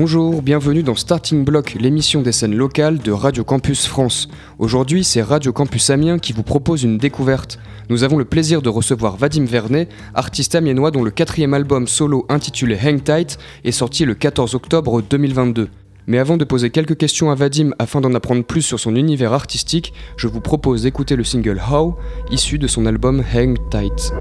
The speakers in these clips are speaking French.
Bonjour, bienvenue dans Starting Block, l'émission des scènes locales de Radio Campus France. Aujourd'hui, c'est Radio Campus Amiens qui vous propose une découverte. Nous avons le plaisir de recevoir Vadim Vernet, artiste amiénois dont le quatrième album solo intitulé Hang Tight est sorti le 14 octobre 2022. Mais avant de poser quelques questions à Vadim afin d'en apprendre plus sur son univers artistique, je vous propose d'écouter le single How, issu de son album Hang Tight.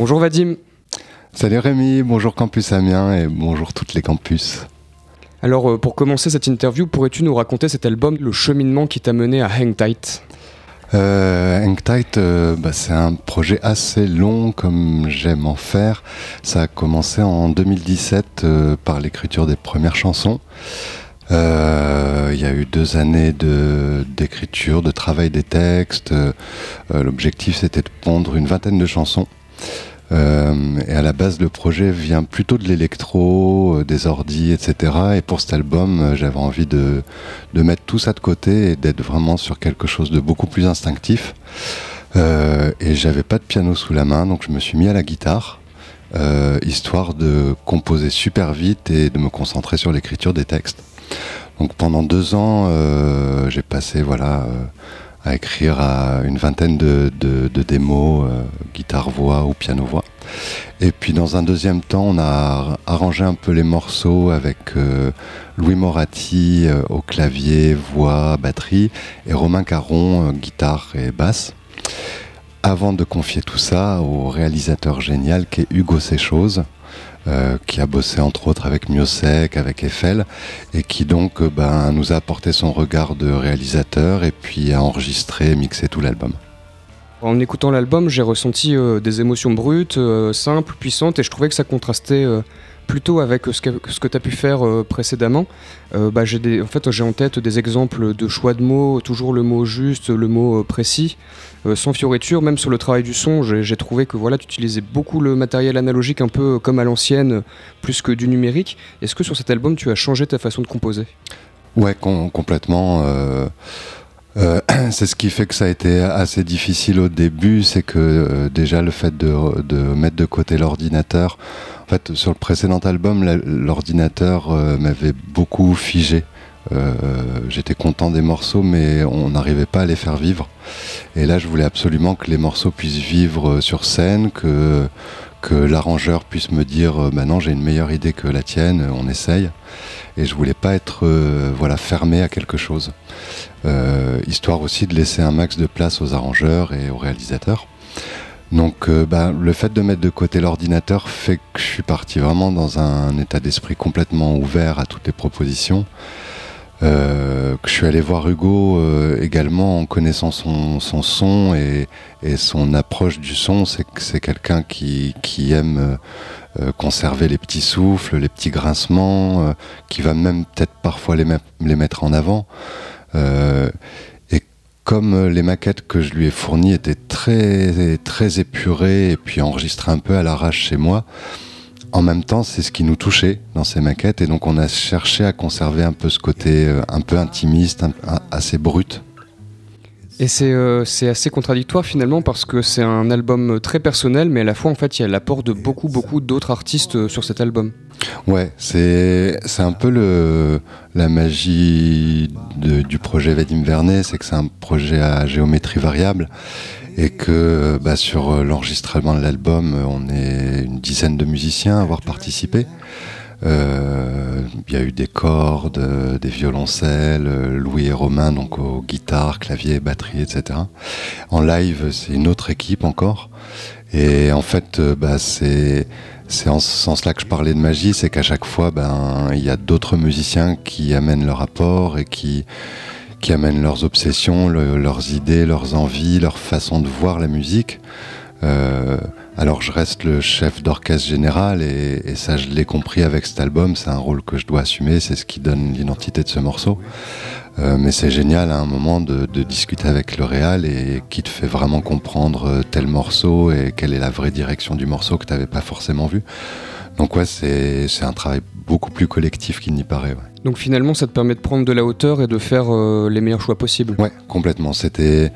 Bonjour Vadim. Salut Rémi, bonjour Campus Amiens et bonjour toutes les campus. Alors euh, pour commencer cette interview, pourrais-tu nous raconter cet album, le cheminement qui t'a mené à Hang Tight? Euh, Hang Tight, euh, bah, c'est un projet assez long comme j'aime en faire. Ça a commencé en 2017 par l'écriture des premières chansons. Il y a eu deux années d'écriture, de, travail des textes. L'objectif c'était de pondre une vingtaine de chansons. Euh, et à la base, le projet vient plutôt de l'électro, euh, des ordis, etc. Et pour cet album, euh, j'avais envie de, mettre tout ça de côté et d'être vraiment sur quelque chose de beaucoup plus instinctif. Et j'avais pas de piano sous la main, donc je me suis mis à la guitare, histoire de composer super vite et de me concentrer sur l'écriture des textes. Donc pendant deux ans, j'ai passé voilà à écrire à une vingtaine de, démos, euh, guitare-voix ou piano-voix. Et puis dans un deuxième temps, on a arrangé un peu les morceaux avec euh, Louis Moratti euh, au clavier, voix, batterie, et Romain Caron, guitare et basse. Avant de confier tout ça au réalisateur génial qui est Hugo Séchose, euh, qui a bossé entre autres avec Miosek, avec Eiffel, et qui donc euh, ben, nous a apporté son regard de réalisateur et puis a enregistré mixé tout l'album. En écoutant l'album, j'ai ressenti euh, des émotions brutes, simples, puissantes, et je trouvais que ça contrastait plutôt avec ce que, tu as pu faire précédemment. Bah, j'ai en fait, j'ai en tête des exemples de choix de mots, toujours le mot juste, le mot précis. Euh, sans fioriture, même sur le travail du son, j'ai trouvé que voilà, tu utilisais beaucoup le matériel analogique un peu comme à l'ancienne, plus que du numérique. Est-ce que sur cet album, tu as changé ta façon de composer? Ouais, complètement. Euh, euh, c'est ce qui fait que ça a été assez difficile au début, c'est que déjà le fait de, de, mettre de côté l'ordinateur, en fait sur le précédent album, l'ordinateur m'avait beaucoup figé. J'étais content des morceaux, mais on n'arrivait pas à les faire vivre. Et là, je voulais absolument que les morceaux puissent vivre sur scène, que, que l'arrangeur puisse me dire maintenant bah j'ai une meilleure idée que la tienne, on essaye et je voulais pas être euh, voilà fermé à quelque chose, euh, histoire aussi de laisser un max de place aux arrangeurs et aux réalisateurs. Donc euh, bah, le fait de mettre de côté l'ordinateur fait que je suis parti vraiment dans un état d'esprit complètement ouvert à toutes les propositions. Que je suis allé voir Hugo également en connaissant son, son et, son approche du son. C'est que c'est quelqu'un qui, aime euh, conserver les petits souffles, les petits grincements, euh, qui va même peut-être parfois les, les, mettre en avant. Euh, et comme les maquettes que je lui ai fournies étaient très, très épurées et puis enregistrées un peu à l'arrache chez moi, en même temps, c'est ce qui nous touchait dans ces maquettes, et donc on a cherché à conserver un peu ce côté un peu intimiste, assez brut. Et euh, c'est assez contradictoire finalement parce que c'est un album très personnel, mais à la fois en fait il y a l'apport de beaucoup beaucoup d'autres artistes euh, sur cet album. Ouais, c'est un peu le, la magie du projet Vadim Vernet, c'est que c'est un projet à géométrie variable et que bah, sur l'enregistrement de l'album, on est une dizaine de musiciens à avoir participé. Euh, il y a eu des cordes, des violoncelles, Louis et Romain donc aux guitares, clavier, batterie, etc. En live, c'est une autre équipe encore. Et en fait, euh, bah, c'est c'est en ce sens-là que je parlais de magie, c'est qu'à chaque fois, ben, il y a d'autres musiciens qui amènent leur apport et qui, qui amènent leurs obsessions, leurs idées, leurs envies, leur façon de voir la musique. Euh, alors je reste le chef d'orchestre général et, ça je l'ai compris avec cet album, c'est un rôle que je dois assumer, c'est ce qui donne l'identité de ce morceau. Euh, mais c'est génial à un moment de, discuter avec le réal et qui te fait vraiment comprendre euh, tel morceau et quelle est la vraie direction du morceau que tu n'avais pas forcément vu. Donc ouais, c'est un travail beaucoup plus collectif qu'il n'y paraît. Donc finalement, ça te permet de prendre de la hauteur et de faire les meilleurs choix possibles. Ouais, complètement. C'était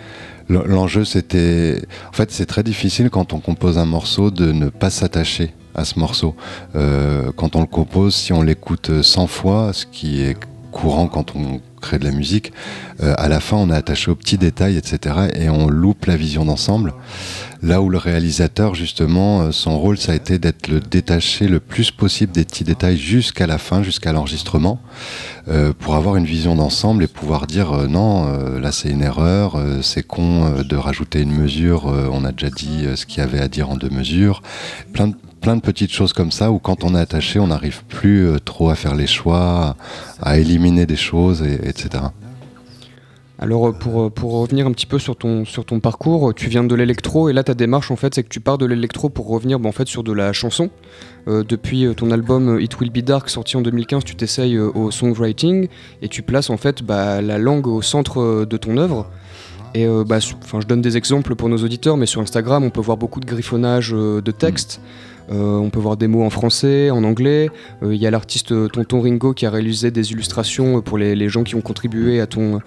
L'enjeu, c'était. En fait, c'est très difficile quand on compose un morceau de ne pas s'attacher à ce morceau. Euh, quand on le compose, si on l'écoute 100 fois, ce qui est courant quand on crée de la musique, euh, à la fin, on est attaché aux petits détails, etc. Et on loupe la vision d'ensemble. Là où le réalisateur, justement, euh, son rôle, ça a été d'être le détaché le plus possible des petits détails jusqu'à la fin, jusqu'à l'enregistrement, euh, pour avoir une vision d'ensemble et pouvoir dire non, là c'est une erreur, c'est con de rajouter une mesure, on a déjà dit ce qu'il y avait à dire en deux mesures, plein de, plein de petites choses comme ça où quand on est attaché, on n'arrive plus trop à faire les choix, à éliminer des choses, etc. Alors euh, pour, euh, pour, revenir un petit peu sur ton, sur ton parcours, tu viens de l'électro et là ta démarche en fait c'est que tu pars de l'électro pour revenir en fait, sur de la chanson. Euh, depuis ton album It Will Be Dark sorti en 2015, tu t'essayes au songwriting et tu places en fait bah, la langue au centre de ton œuvre. Et bah, je donne des exemples pour nos auditeurs, mais sur Instagram on peut voir beaucoup de griffonnage de textes. Euh, on peut voir des mots en français, en anglais. Euh, il y a l'artiste euh, Tonton Ringo qui a réalisé des illustrations pour les, gens qui ont contribué à ton,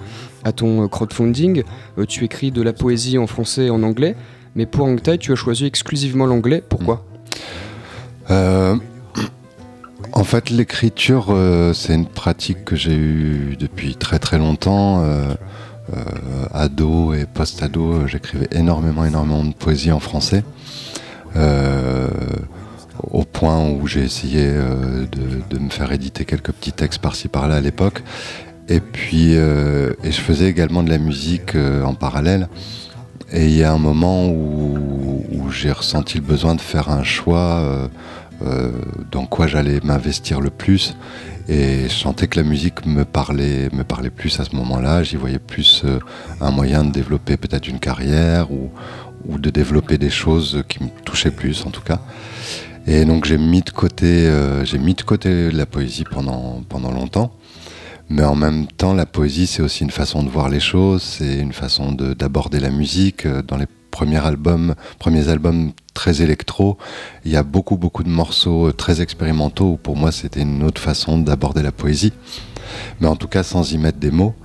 crowdfunding. tu écris de la poésie en français et en anglais. Mais pour Angtai, tu as choisi exclusivement l'anglais. Pourquoi? En fait, l'écriture, c'est une pratique que j'ai eue depuis très très longtemps. ado et post-ado, j'écrivais énormément, énormément de poésie en français. Euh, au point où j'ai essayé euh, de, me faire éditer quelques petits textes par-ci par-là à l'époque. Et puis, euh, et je faisais également de la musique en parallèle. Et il y a un moment où, j'ai ressenti le besoin de faire un choix dans quoi j'allais m'investir le plus. Et je sentais que la musique me parlait, me parlait plus à ce moment-là. J'y voyais plus un moyen de développer peut-être une carrière ou de développer des choses qui me touchaient plus en tout cas. Et donc j'ai mis de côté, euh, j'ai mis de côté la poésie pendant, pendant longtemps. Mais en même temps, la poésie, c'est aussi une façon de voir les choses, c'est une façon d'aborder la musique. Euh, dans les premiers albums, premiers albums très électro, il y a beaucoup, beaucoup de morceaux euh, très expérimentaux où pour moi, c'était une autre façon d'aborder la poésie. Mais en tout cas, sans y mettre des mots.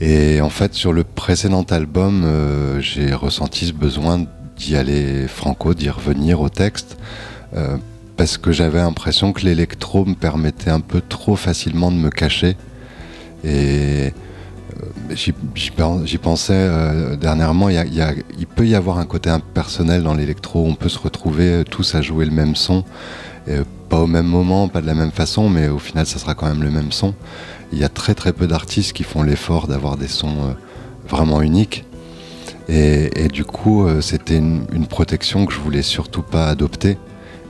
Et en fait, sur le précédent album, euh, j'ai ressenti ce besoin d'y aller franco, d'y revenir au texte, euh, parce que j'avais l'impression que l'électro me permettait un peu trop facilement de me cacher Et j'y pensais dernièrement, il peut y avoir un côté impersonnel dans l'électro, on peut se retrouver tous à jouer le même son, pas au même moment, pas de la même façon, mais au final ça sera quand même le même son. Il y a très très peu d'artistes qui font l'effort d'avoir des sons vraiment uniques. Et, du coup, euh, c'était une, protection que je voulais surtout pas adopter.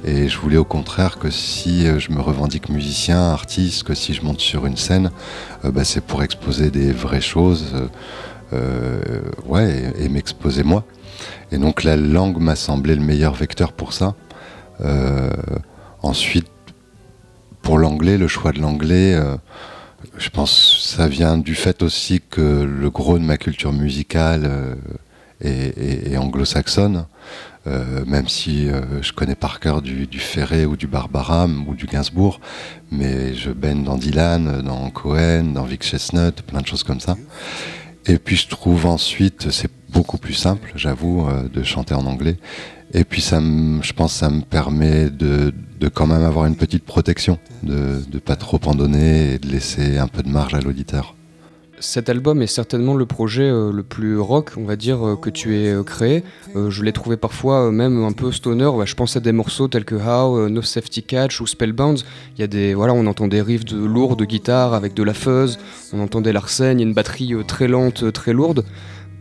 Et je voulais au contraire que si euh, je me revendique musicien, artiste, que si je monte sur une scène, euh, bah, c'est pour exposer des vraies choses, ouais, et, m'exposer moi. Et donc la langue m'a semblé le meilleur vecteur pour ça. ensuite, pour l'anglais, le choix de l'anglais, je pense que ça vient du fait aussi que le gros de ma culture musicale et, anglo-saxonne, euh, même si euh, je connais par cœur du, Ferré ou du Barbaram ou du Gainsbourg, mais je baigne dans Dylan, dans Cohen, dans Vic Chestnut, plein de choses comme ça. Et puis je trouve ensuite, c'est beaucoup plus simple, j'avoue, euh, de chanter en anglais. Et puis ça je pense ça me permet de, quand même avoir une petite protection, de ne pas trop en donner et de laisser un peu de marge à l'auditeur. Cet album est certainement le projet euh, le plus rock, on va dire, euh, que tu aies euh, créé. je l'ai trouvé parfois même un peu stoner. je pense à des morceaux tels que How, No Safety Catch ou Spellbound. Il y a des, voilà, on entend des riffs de lourds de guitare avec de la fuzz. On entendait l'arsène, une batterie très lente, très lourde.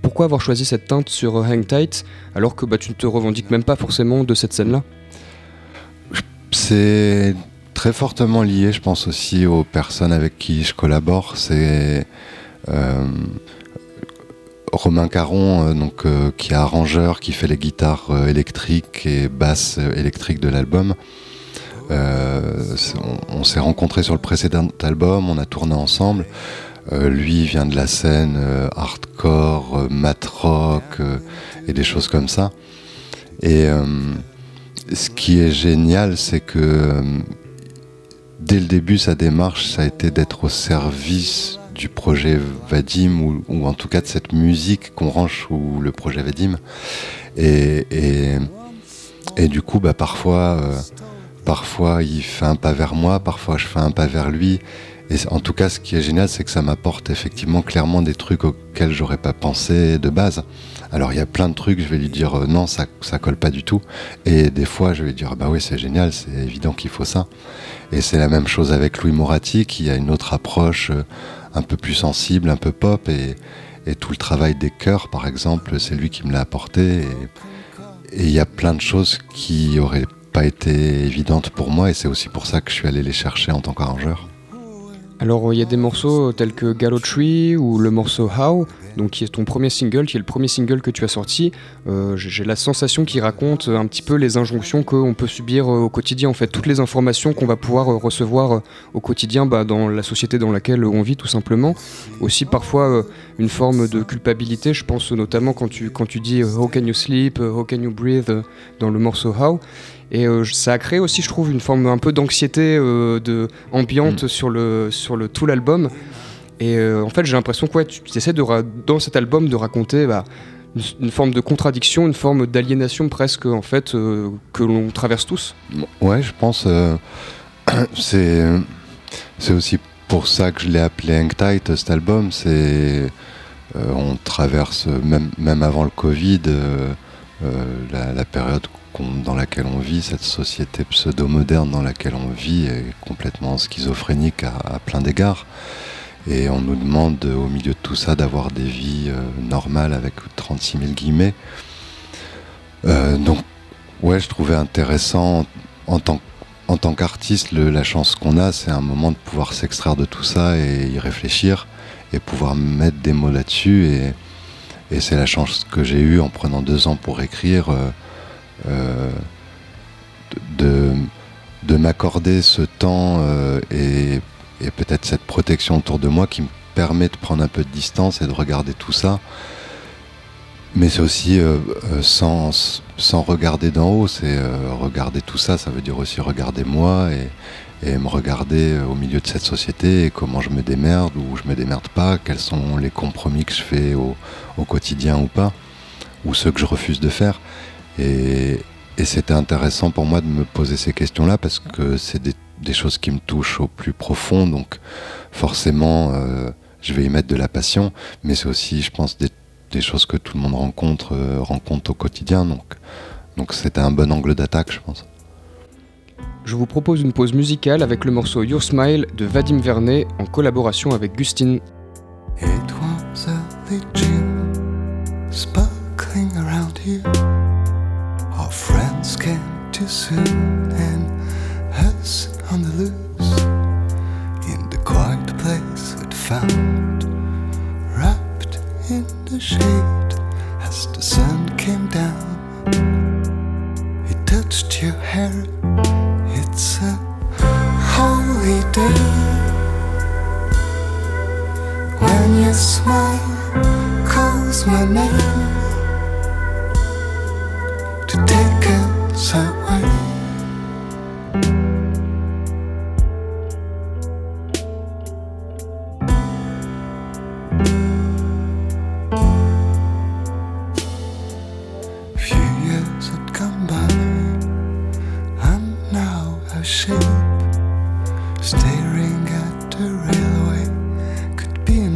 Pourquoi avoir choisi cette teinte sur Hang Tight alors que bah, tu ne te revendiques même pas forcément de cette scène-là? C'est très fortement lié, je pense aussi aux personnes avec qui je collabore. C'est euh, Romain Caron, euh, donc, euh, qui est arrangeur, qui fait les guitares électriques et basses électriques de l'album. on, s'est rencontrés sur le précédent album, on a tourné ensemble. Lui vient de la scène hardcore, mat rock et des choses comme ça. Et ce qui est génial, c'est que dès le début, sa démarche, ça a été d'être au service du projet Vadim ou, en tout cas de cette musique qu'on range sous le projet Vadim. Et, du coup, bah, parfois, euh, parfois il fait un pas vers moi, parfois je fais un pas vers lui. Et en tout cas, ce qui est génial, c'est que ça m'apporte effectivement clairement des trucs auxquels j'aurais pas pensé de base. Alors il y a plein de trucs, je vais lui dire euh, non, ça, ça colle pas du tout. Et des fois, je vais lui dire bah oui, c'est génial, c'est évident qu'il faut ça. Et c'est la même chose avec Louis Moratti, qui a une autre approche. Euh, un peu plus sensible, un peu pop. Et, tout le travail des chœurs, par exemple, c'est lui qui me l'a apporté. Et il y a plein de choses qui auraient pas été évidentes pour moi. Et c'est aussi pour ça que je suis allé les chercher en tant qu'arrangeur. Alors il y a des morceaux tels que Gallo Tree ou le morceau How, donc qui est ton premier single, qui est le premier single que tu as sorti. Euh, j'ai la sensation qu'il raconte un petit peu les injonctions qu'on peut subir euh, au quotidien, en fait, toutes les informations qu'on va pouvoir euh, recevoir au quotidien bah, dans la société dans laquelle on vit tout simplement. Aussi parfois une forme de culpabilité, je pense notamment quand tu, quand tu dis How can you sleep, How can you breathe dans le morceau How. Et euh, ça a créé aussi, je trouve, une forme un peu d'anxiété euh, de, ambiante mm. sur, le, sur le, tout l'album. Et euh, en fait, j'ai l'impression que tu essaies dans cet album de raconter bah, une, forme de contradiction, une forme d'aliénation presque, en fait, que l'on traverse tous. Ouais, je pense. c'est, c'est aussi pour ça que je l'ai appelé Hang Tight, cet album. C'est, on traverse, même, avant le Covid, la, la, période dans laquelle on vit, cette société pseudo-moderne dans laquelle on vit est complètement schizophrénique à, plein d'égards. Et on nous demande au milieu de tout ça d'avoir des vies euh, normales avec 36 000 guillemets. Euh, donc ouais, je trouvais intéressant en tant, en tant qu'artiste, la chance qu'on a, c'est un moment de pouvoir s'extraire de tout ça et y réfléchir et pouvoir mettre des mots là-dessus. Et, c'est la chance que j'ai eue en prenant deux ans pour écrire. Euh, euh, de, de m'accorder ce temps euh, et, peut-être cette protection autour de moi qui me permet de prendre un peu de distance et de regarder tout ça. Mais c'est aussi euh, sans, sans, regarder d'en haut, c'est regarder tout ça, ça veut dire aussi regarder moi et, me regarder au milieu de cette société et comment je me démerde ou je me démerde pas, quels sont les compromis que je fais au quotidien ou pas, ou ceux que je refuse de faire. Et, c'était intéressant pour moi de me poser ces questions-là parce que c'est des, choses qui me touchent au plus profond. Donc forcément, euh, je vais y mettre de la passion, mais c'est aussi, je pense, des, choses que tout le monde rencontre, euh, rencontre au quotidien. Donc, donc c'était un bon angle d'attaque, je pense. Je vous propose une pause musicale avec le morceau Your Smile de Vadim Vernet en collaboration avec Gustine. around you. Our friends came too soon and us on the loose. In the quiet place we'd found, wrapped in the shade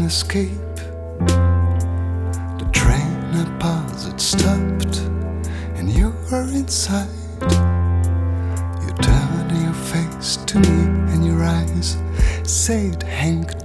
escape. The train I it stopped, and you were inside. You turned your face to me, and your eyes said, Hank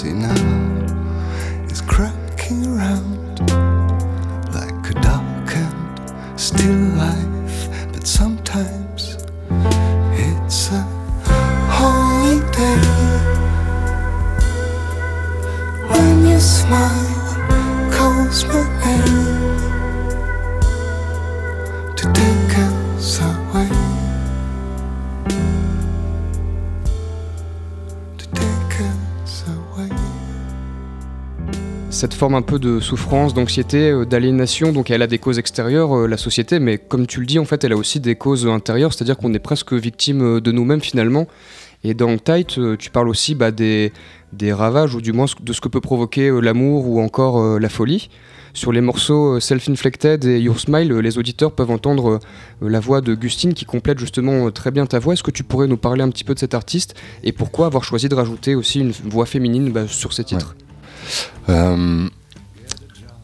cette forme un peu de souffrance, d'anxiété, euh, d'aliénation, donc elle a des causes extérieures, euh, la société, mais comme tu le dis, en fait, elle a aussi des causes intérieures, c'est-à-dire qu'on est presque victime euh, de nous-mêmes finalement. Et dans Tight, tu parles aussi bah, des, des, ravages, ou du moins de ce que peut provoquer l'amour ou encore la folie. Sur les morceaux Self-Inflected et Your Smile, les auditeurs peuvent entendre la voix de Gustine qui complète justement très bien ta voix. Est-ce que tu pourrais nous parler un petit peu de cet artiste et pourquoi avoir choisi de rajouter aussi une voix féminine bah, sur ces titres? Euh,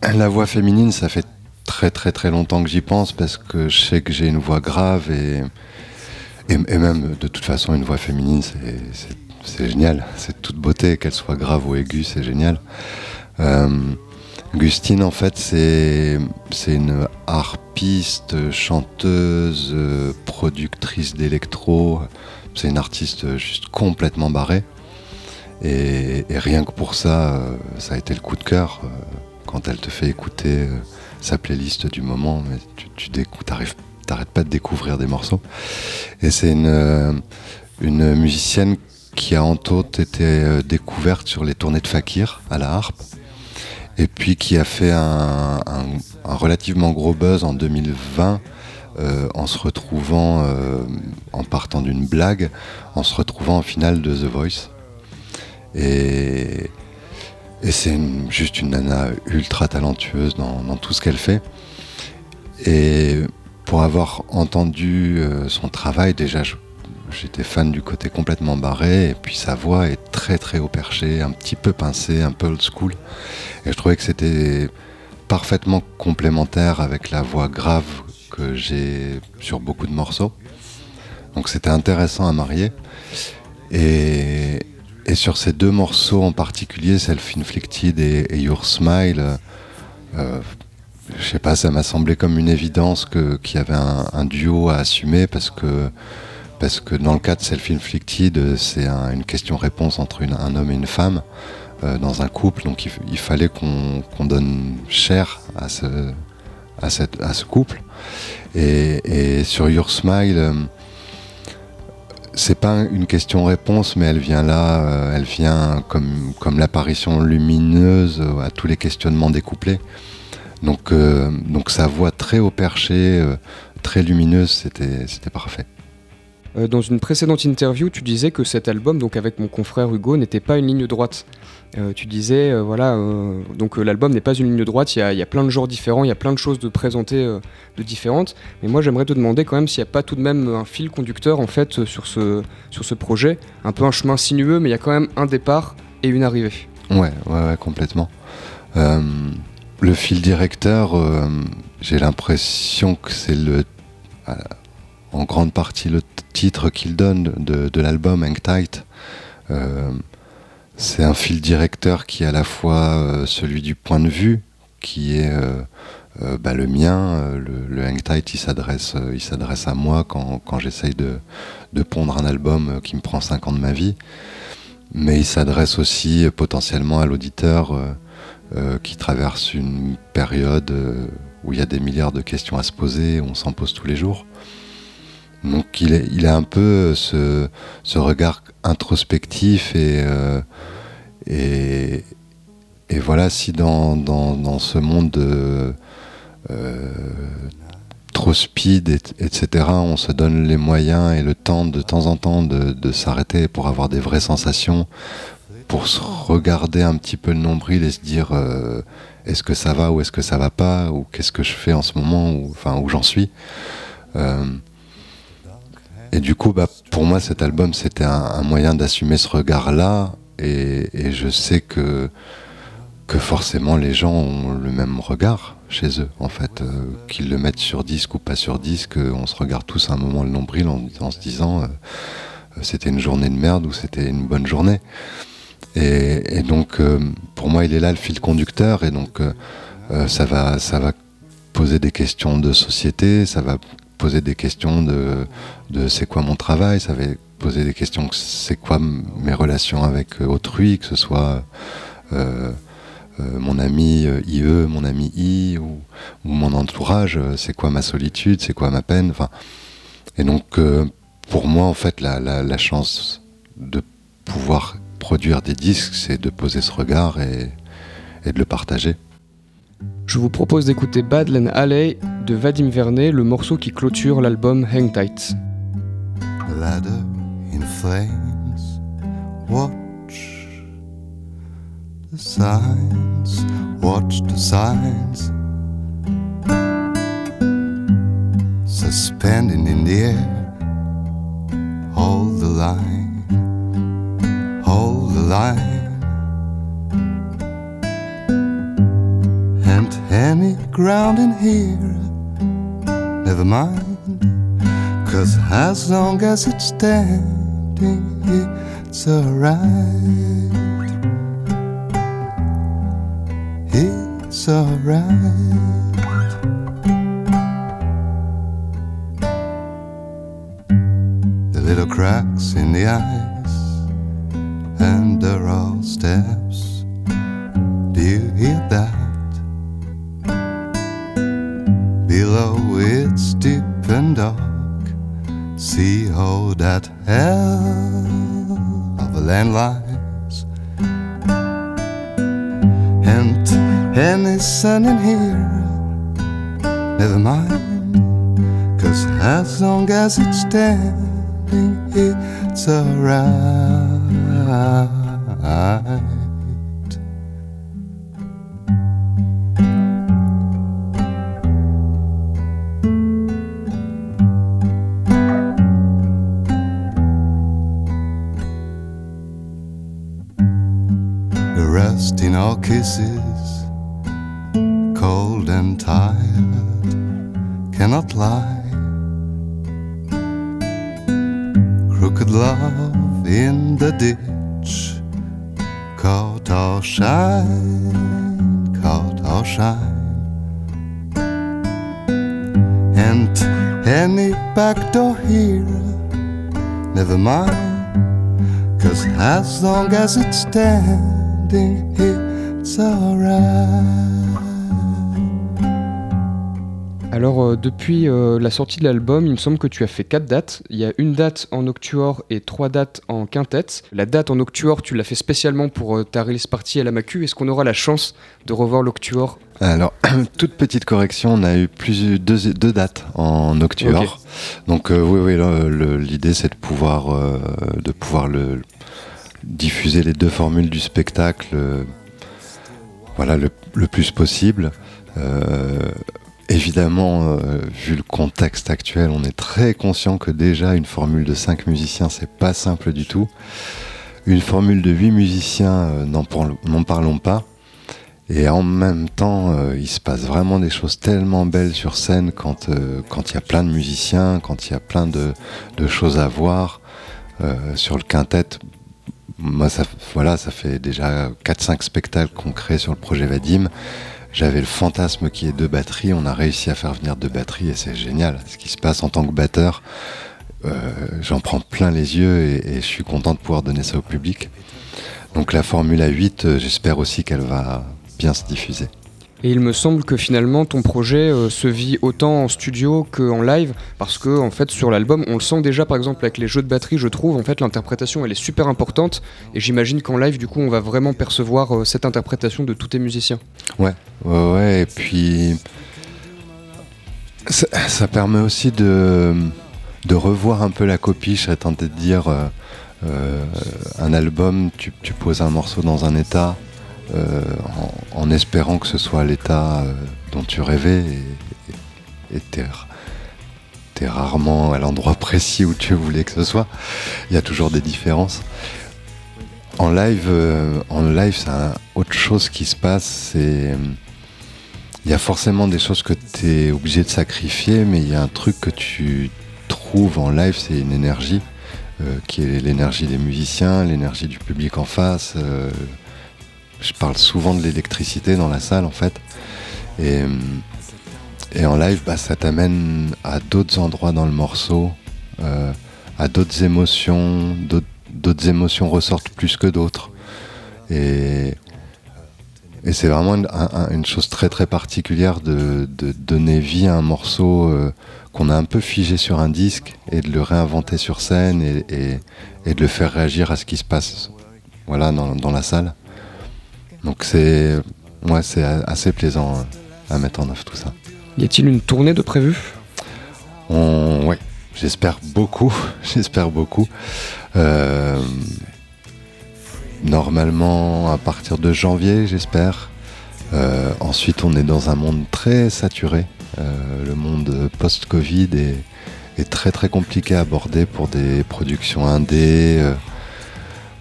la voix féminine, ça fait très très très longtemps que j'y pense parce que je sais que j'ai une voix grave et, même de toute façon une voix féminine c'est génial, c'est toute beauté, qu'elle soit grave ou aiguë, c'est génial. Euh, Gustine en fait c'est une harpiste, chanteuse, productrice d'électro, c'est une artiste juste complètement barrée. Et, rien que pour ça, euh, ça a été le coup de cœur euh, quand elle te fait écouter euh, sa playlist du moment, mais tu, tu t'arrêtes pas de découvrir des morceaux. Et c'est une, une musicienne qui a entre autres été découverte sur les tournées de Fakir à la harpe, et puis qui a fait un, relativement gros buzz en 2020 en se retrouvant, en partant d'une blague, en se retrouvant en finale de The Voice. Et, c'est juste une nana ultra talentueuse dans, tout ce qu'elle fait. Et pour avoir entendu euh, son travail, déjà, j'étais fan du côté complètement barré. Et puis sa voix est très très haut perché, un petit peu pincée, un peu old school. Et je trouvais que c'était parfaitement complémentaire avec la voix grave que j'ai sur beaucoup de morceaux. Donc c'était intéressant à marier. Et, et sur ces deux morceaux en particulier, Self-Inflicted et, Your Smile, euh, je sais pas, ça m'a semblé comme une évidence qu'il y avait un, duo à assumer parce que, parce que dans le cas de Self-Inflicted, c'est une question-réponse entre un homme et une femme euh, dans un couple, donc il, fallait qu'on donne cher à, ce, à, cette, à ce couple. Et, et sur Your Smile, euh, c'est pas une question-réponse, mais elle vient là, euh, elle vient comme, l'apparition lumineuse à tous les questionnements découplés. Donc, euh, sa voix très haut perché, euh, très lumineuse, c'était parfait. Euh, Dans une précédente interview, tu disais que cet album, donc avec mon confrère Hugo, n'était pas une ligne droite. Euh, tu disais, euh, voilà, euh, donc l'album n'est pas une ligne droite, il y, a, plein de genres différents, il y a plein de choses de présenter de différentes. Mais moi, j'aimerais te demander quand même s'il n'y a pas tout de même un fil conducteur en fait sur ce, sur ce projet, un peu un chemin sinueux, mais il y a quand même un départ et une arrivée. Ouais, ouais, ouais, complètement. Le fil directeur, j'ai l'impression que c'est le, en grande partie le titre qu'il donne de, de l'album Hang Tight. C'est un fil directeur qui est à la fois euh, celui du point de vue, qui est euh, euh, bah, le mien. le, Hang Tight, il s'adresse, il s'adresse à moi quand, quand j'essaye de, de pondre un album qui me prend 5 ans de ma vie. Mais il s'adresse aussi potentiellement à l'auditeur qui traverse une période où il y a des milliards de questions à se poser, on s'en pose tous les jours. Donc il, a un peu euh, ce, regard introspectif et, euh, voilà, si dans, ce monde de, euh, trop speed, et- etc., on se donne les moyens et le temps de temps en temps de, s'arrêter pour avoir des vraies sensations, pour se regarder un petit peu le nombril et se dire est-ce que ça va ou est-ce que ça va pas, ou qu'est-ce que je fais en ce moment, ou enfin où j'en suis. Et du coup, bah, pour moi, cet album, c'était un, moyen d'assumer ce regard-là, et, je sais que que forcément les gens ont le même regard chez eux, en fait, euh, qu'ils le mettent sur disque ou pas sur disque, euh, on se regarde tous à un moment le nombril en, se disant euh, c'était une journée de merde ou c'était une bonne journée. Et, donc pour moi il est là le fil conducteur. Et donc ça va ça va poser des questions de société, ça va poser des questions de, de c'est quoi mon travail, ça va poser des questions c'est quoi mes relations avec euh, autrui, que ce soit euh, euh, mon ami IE, mon ami I ou, mon entourage, c'est quoi ma solitude, c'est quoi ma peine. Et donc pour moi en fait la, la, chance de pouvoir produire des disques, c'est de poser ce regard et, et de le partager. Je vous propose d'écouter Badland Alley de Vadim Vernet, le morceau qui clôture l'album Hang Tight. ladder in flames. Watch the signs, watch the signs. Suspending in the air, hold the line, hold the line. And any ground in here, never mind. Cause as long as it's standing, it's alright. It's alright. The little cracks in the ice, and the raw steps. Do you hear that? Below it's deep and dark. See how that hell of a land lies. And any sun in here, never mind. Cause as long as it's standing, it's alright. Kisses, cold and tired, cannot lie. Crooked love in the ditch, caught our shine, caught our shine. And any back door here, never mind. Cause as long as it's standing, it's alright. Alors euh, depuis euh, la sortie de l'album, il me semble que tu as fait quatre dates. Il y a une date en octuor et trois dates en quintette. La date en octuor, tu l'as fait spécialement pour euh, ta release party à la Macu. Est-ce qu'on aura la chance de revoir l'octuor? Alors, toute petite correction, on a eu plus deux, deux dates en octuor. Donc euh, oui, oui, l'idée c'est de pouvoir, euh, de pouvoir le, diffuser les deux formules du spectacle, euh, voilà, le, le plus possible. Euh, évidemment, euh, vu le contexte actuel, on est très conscient que déjà une formule de 5 musiciens, c'est pas simple du tout. Une formule de 8 musiciens, euh, n'en parlons- pas. Et en même temps, il se passe vraiment des choses tellement belles sur scène quand il y a plein de musiciens, quand il y a plein de, de choses à voir sur le quintet. Moi, ça, voilà, ça fait déjà 4-5 spectacles qu'on crée sur le projet Vadim. J'avais le fantasme qu'il y ait deux batteries. On a réussi à faire venir deux batteries et c'est génial. Ce qui se passe en tant que batteur, euh, j'en prends plein les yeux et, je suis content de pouvoir donner ça au public. Donc la Formule 8, euh, j'espère aussi qu'elle va bien se diffuser. Et il me semble que finalement ton projet euh, se vit autant en studio qu'en live parce que en fait sur l'album on le sent déjà par exemple avec les jeux de batterie je trouve en fait l'interprétation elle est super importante et j'imagine qu'en live du coup on va vraiment percevoir euh, cette interprétation de tous tes musiciens. Ouais, ouais, et puis ça, permet aussi de, revoir un peu la copie. Je serais tenté de dire euh, un album, tu, tu poses un morceau dans un état euh, en, espérant que ce soit l'état euh, dont tu rêvais et- t'es rarement à l'endroit précis où tu voulais que ce soit. Il y a toujours des différences. En live, euh, en live, c'est autre chose qui se passe. Il y a forcément des choses que tu es obligé de sacrifier, mais il y a un truc que tu trouves en live, c'est une énergie qui est l'énergie des musiciens, l'énergie du public en face. Je parle souvent de l'électricité dans la salle en fait. Et, en live, bah, ça t'amène à d'autres endroits dans le morceau, euh, à d'autres émotions, d'autres émotions ressortent plus que d'autres. Et, c'est vraiment une, un- un- une chose très très particulière de, donner vie à un morceau euh, qu'on a un peu figé sur un disque et de le réinventer sur scène et, de le faire réagir à ce qui se passe voilà, dans la salle. Donc c'est ouais, c'est a- assez plaisant euh, à mettre en œuvre tout ça. Y a-t-il une tournée de prévue? On, ouais, j'espère beaucoup, j'espère beaucoup. Euh, normalement, à partir de janvier, j'espère. Euh, ensuite, on est dans un monde très saturé. Euh, le monde post-Covid est, est très très compliqué à aborder pour des productions indé, euh,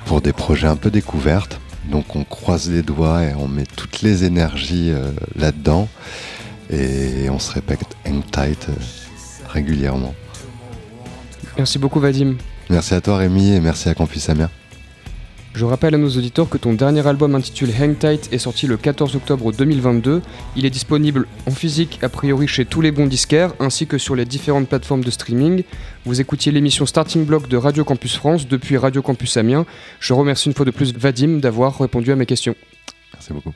pour des projets un peu découvertes. Donc on croise les doigts et on met toutes les énergies euh, là-dedans. Et on se répète hang tight euh, régulièrement. Merci beaucoup Vadim. Merci à toi Rémi et merci à Campus. Je rappelle à nos auditeurs que ton dernier album intitulé Hang Tight est sorti le 14 octobre 2022. Il est disponible en physique a priori chez tous les bons disquaires ainsi que sur les différentes plateformes de streaming. Vous écoutiez l'émission Starting Block de Radio Campus France depuis Radio Campus Amiens. Je remercie une fois de plus Vadim d'avoir répondu à mes questions. Merci beaucoup.